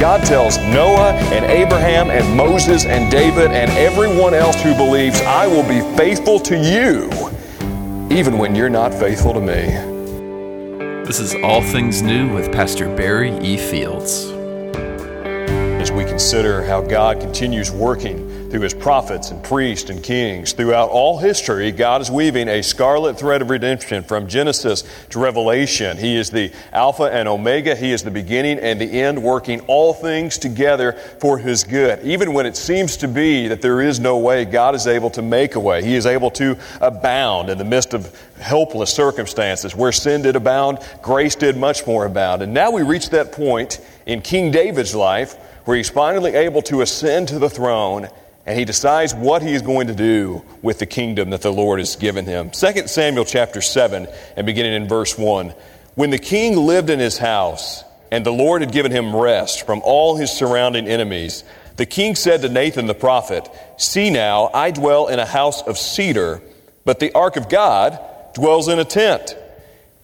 God tells Noah and Abraham and Moses and David and everyone else who believes, I will be faithful to you, even when you're not faithful to me. This is All Things New with Pastor Barry E. Fields. As we consider how God continues working through his prophets and priests and kings. Throughout all history, God is weaving a scarlet thread of redemption from Genesis to Revelation. He is the Alpha and Omega. He is the beginning and the end, working all things together for his good. Even when it seems to be that there is no way, God is able to make a way. He is able to abound in the midst of helpless circumstances. Where sin did abound, grace did much more abound. And now we reach that point in King David's life where he's finally able to ascend to the throne and he decides what he is going to do with the kingdom that the Lord has given him. 2 Samuel chapter 7 and beginning in verse 1. When the king lived in his house and the Lord had given him rest from all his surrounding enemies, the king said to Nathan the prophet, See now, I dwell in a house of cedar, but the ark of God dwells in a tent.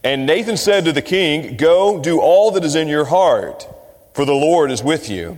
And Nathan said to the king, Go, do all that is in your heart, for the Lord is with you.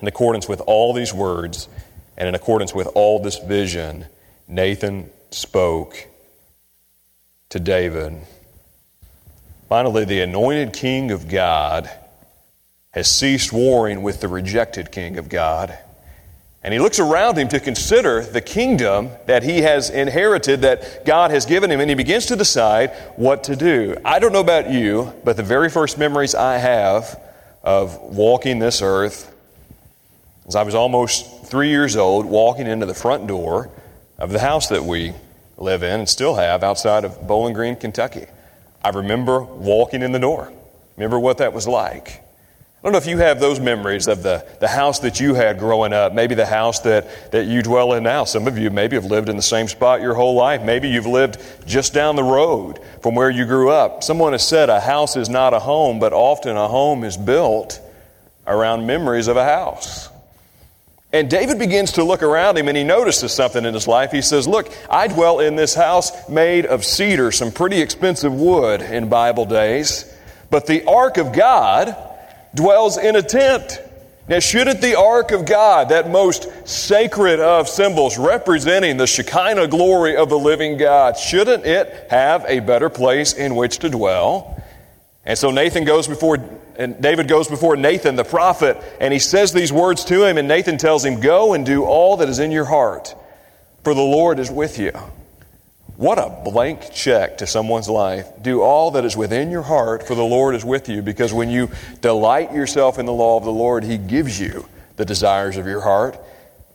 In accordance with all these words and in accordance with all this vision, Nathan spoke to David. Finally, the anointed king of God has ceased warring with the rejected king of God. And he looks around him to consider the kingdom that he has inherited, that God has given him, and he begins to decide what to do. I don't know about you, but the very first memories I have of walking this earth as I was almost three years old, walking into the front door of the house that we live in and still have outside of Bowling Green, Kentucky. I remember walking in the door. Remember what that was like. I don't know if you have those memories of the, the house that you had growing up, maybe the house that, that you dwell in now. Some of you maybe have lived in the same spot your whole life. Maybe you've lived just down the road from where you grew up. Someone has said a house is not a home, but often a home is built around memories of a house. And David begins to look around him and he notices something in his life. He says, Look, I dwell in this house made of cedar, some pretty expensive wood in Bible days, but the ark of God dwells in a tent. Now, shouldn't the ark of God, that most sacred of symbols representing the Shekinah glory of the living God, shouldn't it have a better place in which to dwell? And so Nathan goes before and David goes before Nathan the prophet and he says these words to him and Nathan tells him, "Go and do all that is in your heart, for the Lord is with you." What a blank check to someone's life. Do all that is within your heart, for the Lord is with you, because when you delight yourself in the law of the Lord, he gives you the desires of your heart.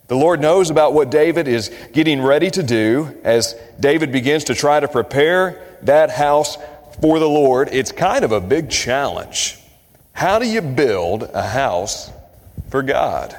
The Lord knows about what David is getting ready to do as David begins to try to prepare that house for the Lord. It's kind of a big challenge. How do you build a house for God?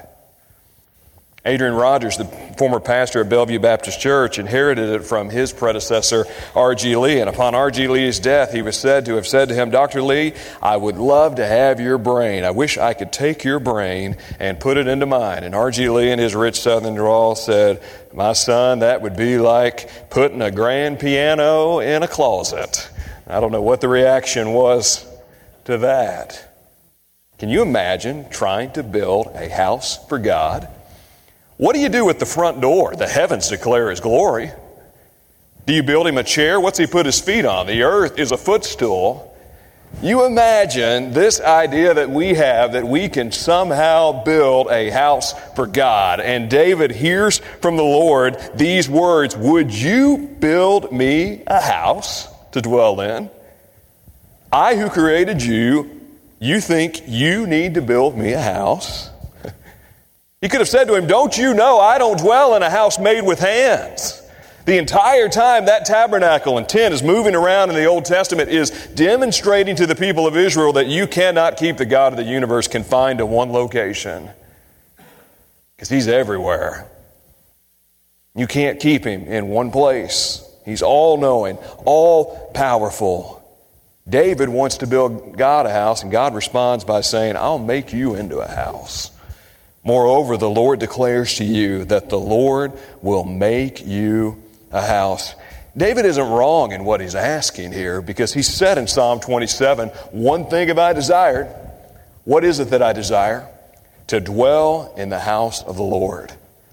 Adrian Rogers, the former pastor of Bellevue Baptist Church, inherited it from his predecessor, R.G. Lee. And upon R.G. Lee's death, he was said to have said to him, Dr. Lee, I would love to have your brain. I wish I could take your brain and put it into mine. And R.G. Lee, in his rich southern drawl, said, My son, that would be like putting a grand piano in a closet. I don't know what the reaction was to that. Can you imagine trying to build a house for God? What do you do with the front door? The heavens declare his glory. Do you build him a chair? What's he put his feet on? The earth is a footstool. You imagine this idea that we have that we can somehow build a house for God. And David hears from the Lord these words Would you build me a house to dwell in? I who created you, you think you need to build me a house? He could have said to him, Don't you know I don't dwell in a house made with hands? The entire time that tabernacle and tent is moving around in the Old Testament is demonstrating to the people of Israel that you cannot keep the God of the universe confined to one location because he's everywhere. You can't keep him in one place. He's all knowing, all powerful. David wants to build God a house, and God responds by saying, I'll make you into a house. Moreover, the Lord declares to you that the Lord will make you a house. David isn't wrong in what he's asking here because he said in Psalm 27 One thing have I desired. What is it that I desire? To dwell in the house of the Lord,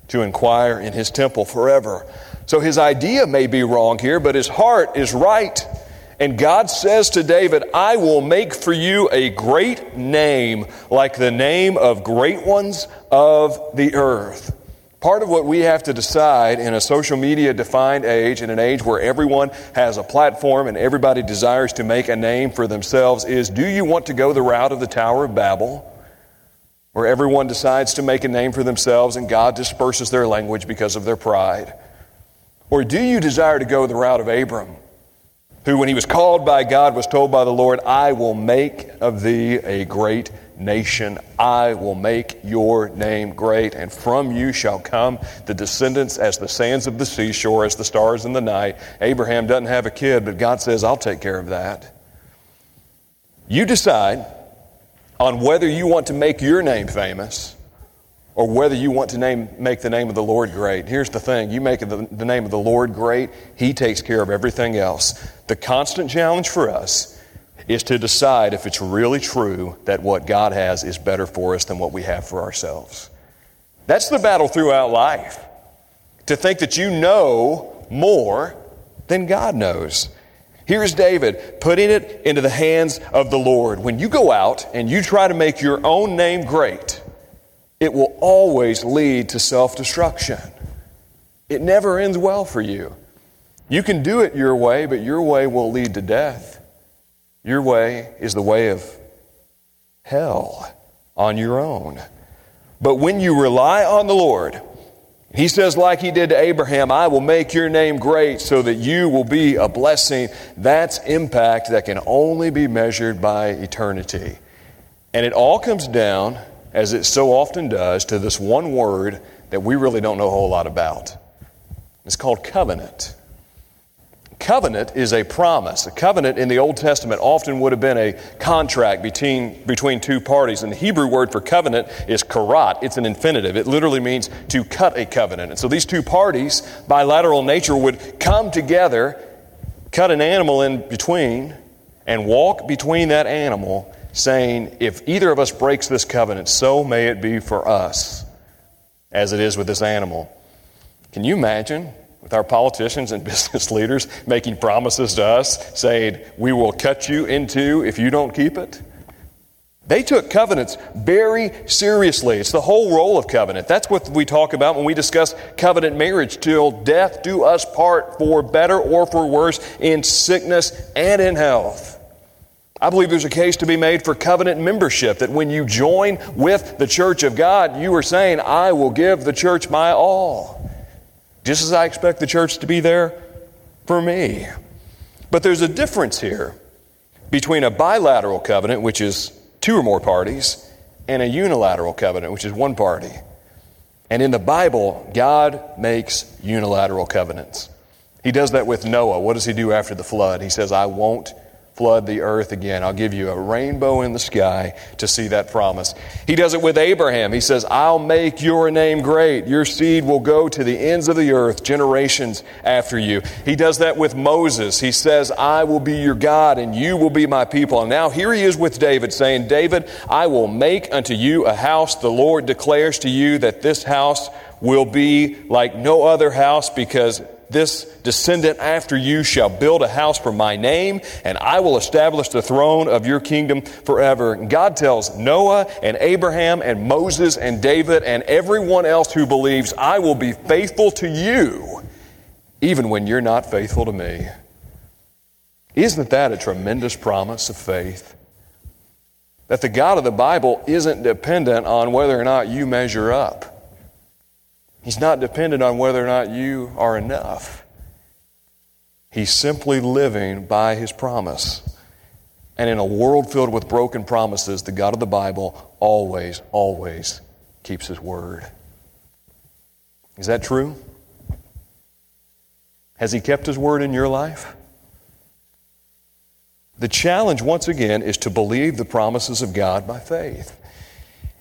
to inquire in his temple forever. So his idea may be wrong here, but his heart is right. And God says to David, I will make for you a great name, like the name of great ones of the earth. Part of what we have to decide in a social media defined age, in an age where everyone has a platform and everybody desires to make a name for themselves, is do you want to go the route of the Tower of Babel, where everyone decides to make a name for themselves and God disperses their language because of their pride? Or do you desire to go the route of Abram? Who, when he was called by God, was told by the Lord, I will make of thee a great nation. I will make your name great, and from you shall come the descendants as the sands of the seashore, as the stars in the night. Abraham doesn't have a kid, but God says, I'll take care of that. You decide on whether you want to make your name famous or whether you want to name, make the name of the Lord great. Here's the thing you make the, the name of the Lord great, He takes care of everything else. The constant challenge for us is to decide if it's really true that what God has is better for us than what we have for ourselves. That's the battle throughout life. To think that you know more than God knows. Here's David putting it into the hands of the Lord. When you go out and you try to make your own name great, it will always lead to self destruction. It never ends well for you. You can do it your way, but your way will lead to death. Your way is the way of hell on your own. But when you rely on the Lord, he says, like he did to Abraham, I will make your name great so that you will be a blessing. That's impact that can only be measured by eternity. And it all comes down as it so often does, to this one word that we really don't know a whole lot about. It's called covenant. Covenant is a promise. A covenant in the Old Testament often would have been a contract between, between two parties. And the Hebrew word for covenant is karat. It's an infinitive. It literally means to cut a covenant. And so these two parties, bilateral nature, would come together, cut an animal in between, and walk between that animal saying, If either of us breaks this covenant, so may it be for us, as it is with this animal. Can you imagine with our politicians and business leaders making promises to us, saying, We will cut you in two if you don't keep it? They took covenants very seriously. It's the whole role of covenant. That's what we talk about when we discuss covenant marriage till death do us part for better or for worse in sickness and in health. I believe there's a case to be made for covenant membership, that when you join with the church of God, you are saying, I will give the church my all. Just as I expect the church to be there for me. But there's a difference here between a bilateral covenant, which is two or more parties, and a unilateral covenant, which is one party. And in the Bible, God makes unilateral covenants. He does that with Noah. What does he do after the flood? He says, I won't flood the earth again. I'll give you a rainbow in the sky to see that promise. He does it with Abraham. He says, I'll make your name great. Your seed will go to the ends of the earth, generations after you. He does that with Moses. He says, I will be your God and you will be my people. And now here he is with David saying, David, I will make unto you a house. The Lord declares to you that this house will be like no other house because this descendant after you shall build a house for my name, and I will establish the throne of your kingdom forever. God tells Noah and Abraham and Moses and David and everyone else who believes, I will be faithful to you, even when you're not faithful to me. Isn't that a tremendous promise of faith? That the God of the Bible isn't dependent on whether or not you measure up. He's not dependent on whether or not you are enough. He's simply living by his promise. And in a world filled with broken promises, the God of the Bible always, always keeps his word. Is that true? Has he kept his word in your life? The challenge, once again, is to believe the promises of God by faith.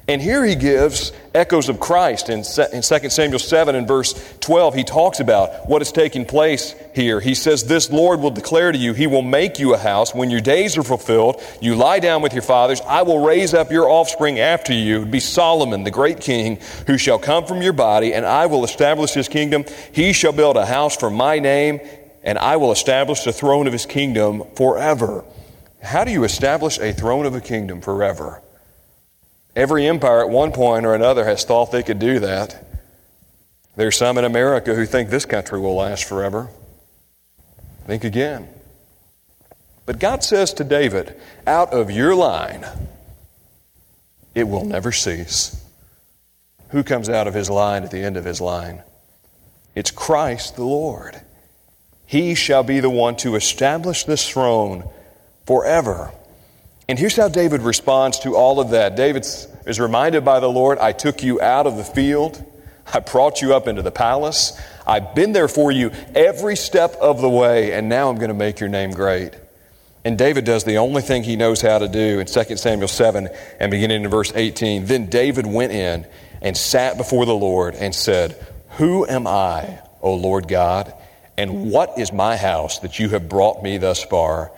And here he gives echoes of Christ in 2 Samuel 7 and verse 12. He talks about what is taking place here. He says, This Lord will declare to you, He will make you a house. When your days are fulfilled, you lie down with your fathers. I will raise up your offspring after you. Be Solomon, the great king, who shall come from your body, and I will establish his kingdom. He shall build a house for my name, and I will establish the throne of his kingdom forever. How do you establish a throne of a kingdom forever? Every empire at one point or another has thought they could do that. There's some in America who think this country will last forever. Think again. But God says to David, out of your line, it will never cease. Who comes out of his line at the end of his line? It's Christ the Lord. He shall be the one to establish this throne forever. And here's how David responds to all of that. David is reminded by the Lord, I took you out of the field. I brought you up into the palace. I've been there for you every step of the way, and now I'm going to make your name great. And David does the only thing he knows how to do in 2 Samuel 7 and beginning in verse 18. Then David went in and sat before the Lord and said, Who am I, O Lord God? And what is my house that you have brought me thus far?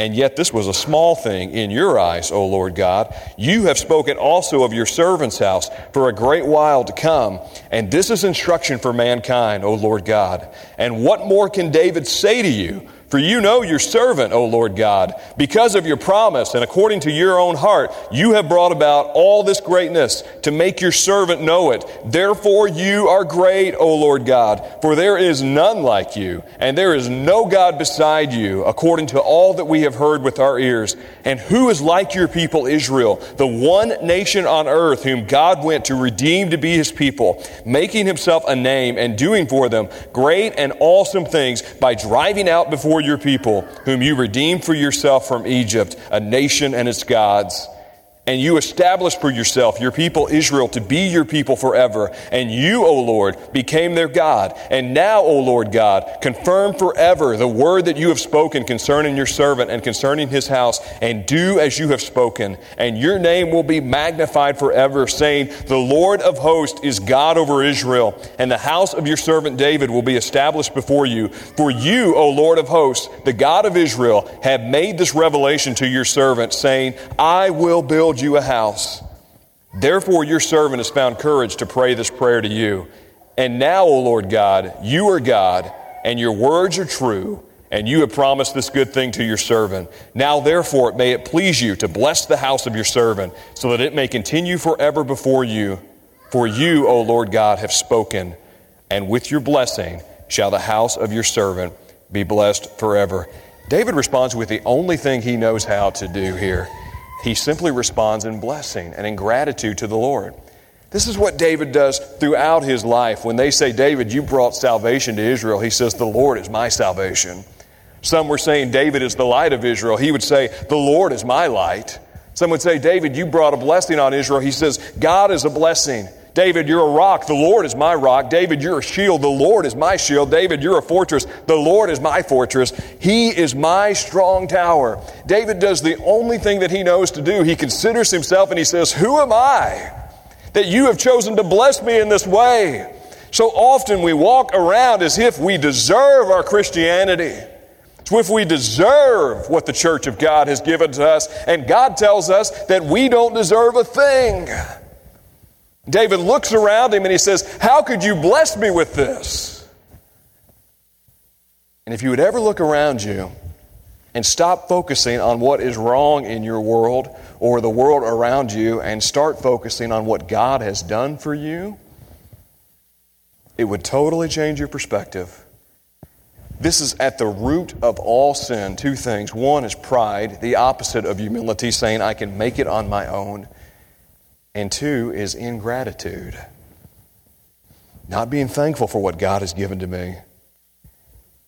And yet, this was a small thing in your eyes, O Lord God. You have spoken also of your servant's house for a great while to come. And this is instruction for mankind, O Lord God. And what more can David say to you? For you know your servant, O Lord God. Because of your promise and according to your own heart, you have brought about all this greatness to make your servant know it. Therefore you are great, O Lord God. For there is none like you, and there is no God beside you, according to all that we have heard with our ears. And who is like your people Israel, the one nation on earth whom God went to redeem to be his people, making himself a name and doing for them great and awesome things by driving out before your people, whom you redeemed for yourself from Egypt, a nation and its gods and you established for yourself your people Israel to be your people forever. And you, O Lord, became their God. And now, O Lord God, confirm forever the word that you have spoken concerning your servant and concerning his house, and do as you have spoken. And your name will be magnified forever, saying, The Lord of hosts is God over Israel, and the house of your servant David will be established before you. For you, O Lord of hosts, the God of Israel, have made this revelation to your servant, saying, I will build you a house. Therefore, your servant has found courage to pray this prayer to you. And now, O Lord God, you are God, and your words are true, and you have promised this good thing to your servant. Now, therefore, may it please you to bless the house of your servant, so that it may continue forever before you. For you, O Lord God, have spoken, and with your blessing shall the house of your servant be blessed forever. David responds with the only thing he knows how to do here. He simply responds in blessing and in gratitude to the Lord. This is what David does throughout his life. When they say, David, you brought salvation to Israel, he says, The Lord is my salvation. Some were saying David is the light of Israel. He would say, The Lord is my light. Some would say, David, you brought a blessing on Israel. He says, God is a blessing. David, you're a rock. The Lord is my rock. David, you're a shield. The Lord is my shield. David, you're a fortress. The Lord is my fortress. He is my strong tower. David does the only thing that he knows to do. He considers himself and he says, Who am I that you have chosen to bless me in this way? So often we walk around as if we deserve our Christianity. It's if we deserve what the church of God has given to us, and God tells us that we don't deserve a thing. David looks around him and he says, How could you bless me with this? And if you would ever look around you and stop focusing on what is wrong in your world or the world around you and start focusing on what God has done for you, it would totally change your perspective. This is at the root of all sin. Two things. One is pride, the opposite of humility, saying, I can make it on my own. And two is ingratitude, not being thankful for what God has given to me.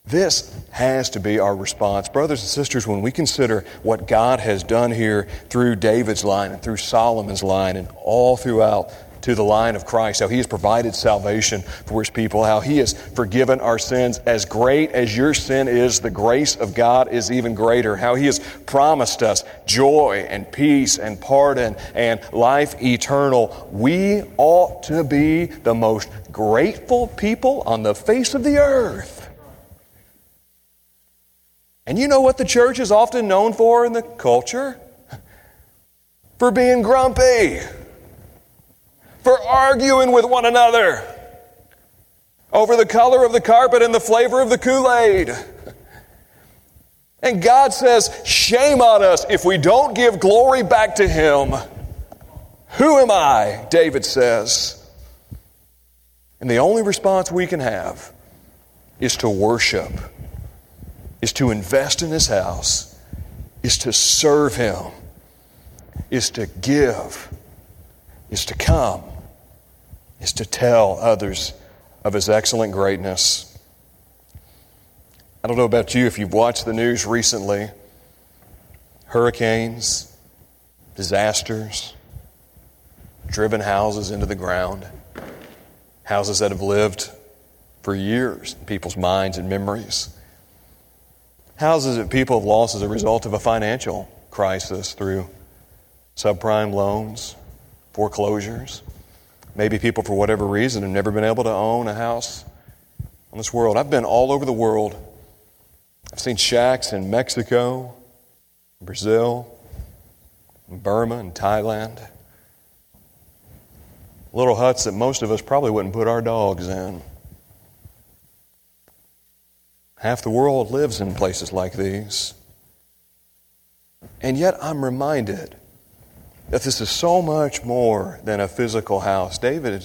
This has to be our response. Brothers and sisters, when we consider what God has done here through David's line and through Solomon's line and all throughout to the line of Christ, how He has provided salvation for His people, how He has forgiven our sins. As great as your sin is, the grace of God is even greater. How He has promised us joy and peace and pardon and life eternal. We ought to be the most grateful people on the face of the earth. And you know what the church is often known for in the culture? For being grumpy for arguing with one another over the color of the carpet and the flavor of the Kool Aid. And God says, Shame on us if we don't give glory back to Him. Who am I? David says. And the only response we can have is to worship, is to invest in His house, is to serve Him, is to give, is to come is to tell others of his excellent greatness. I don't know about you if you've watched the news recently hurricanes, disasters, driven houses into the ground, houses that have lived for years in people's minds and memories, houses that people have lost as a result of a financial crisis through subprime loans, foreclosures. Maybe people, for whatever reason, have never been able to own a house on this world. I've been all over the world. I've seen shacks in Mexico, Brazil, Burma, and Thailand. Little huts that most of us probably wouldn't put our dogs in. Half the world lives in places like these. And yet I'm reminded that this is so much more than a physical house. David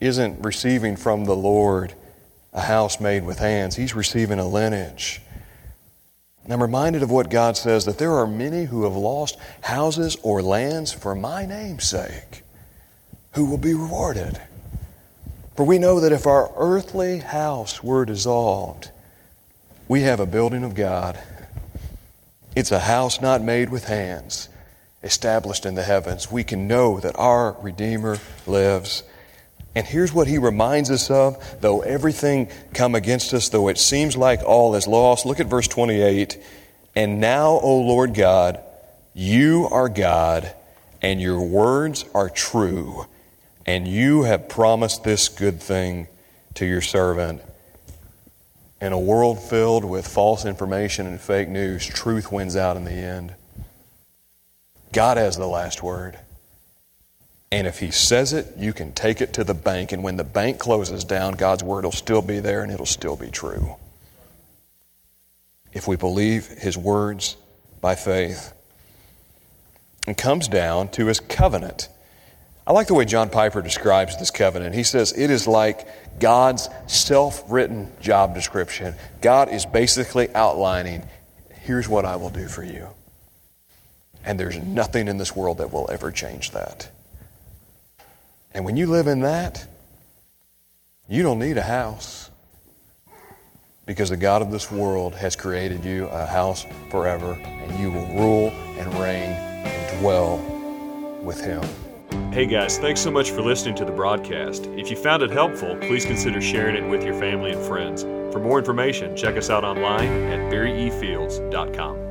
isn't receiving from the Lord a house made with hands, he's receiving a lineage. And I'm reminded of what God says that there are many who have lost houses or lands for my name's sake who will be rewarded. For we know that if our earthly house were dissolved, we have a building of God. It's a house not made with hands established in the heavens, we can know that our Redeemer lives. And here's what he reminds us of though everything come against us, though it seems like all is lost. Look at verse 28. And now, O Lord God, you are God, and your words are true, and you have promised this good thing to your servant. In a world filled with false information and fake news, truth wins out in the end. God has the last word. And if He says it, you can take it to the bank. And when the bank closes down, God's word will still be there and it'll still be true. If we believe His words by faith. And comes down to His covenant. I like the way John Piper describes this covenant. He says it is like God's self written job description. God is basically outlining Here's what I will do for you. And there's nothing in this world that will ever change that. And when you live in that, you don't need a house because the God of this world has created you a house forever, and you will rule and reign and dwell with Him. Hey guys, thanks so much for listening to the broadcast. If you found it helpful, please consider sharing it with your family and friends. For more information, check us out online at barryefields.com.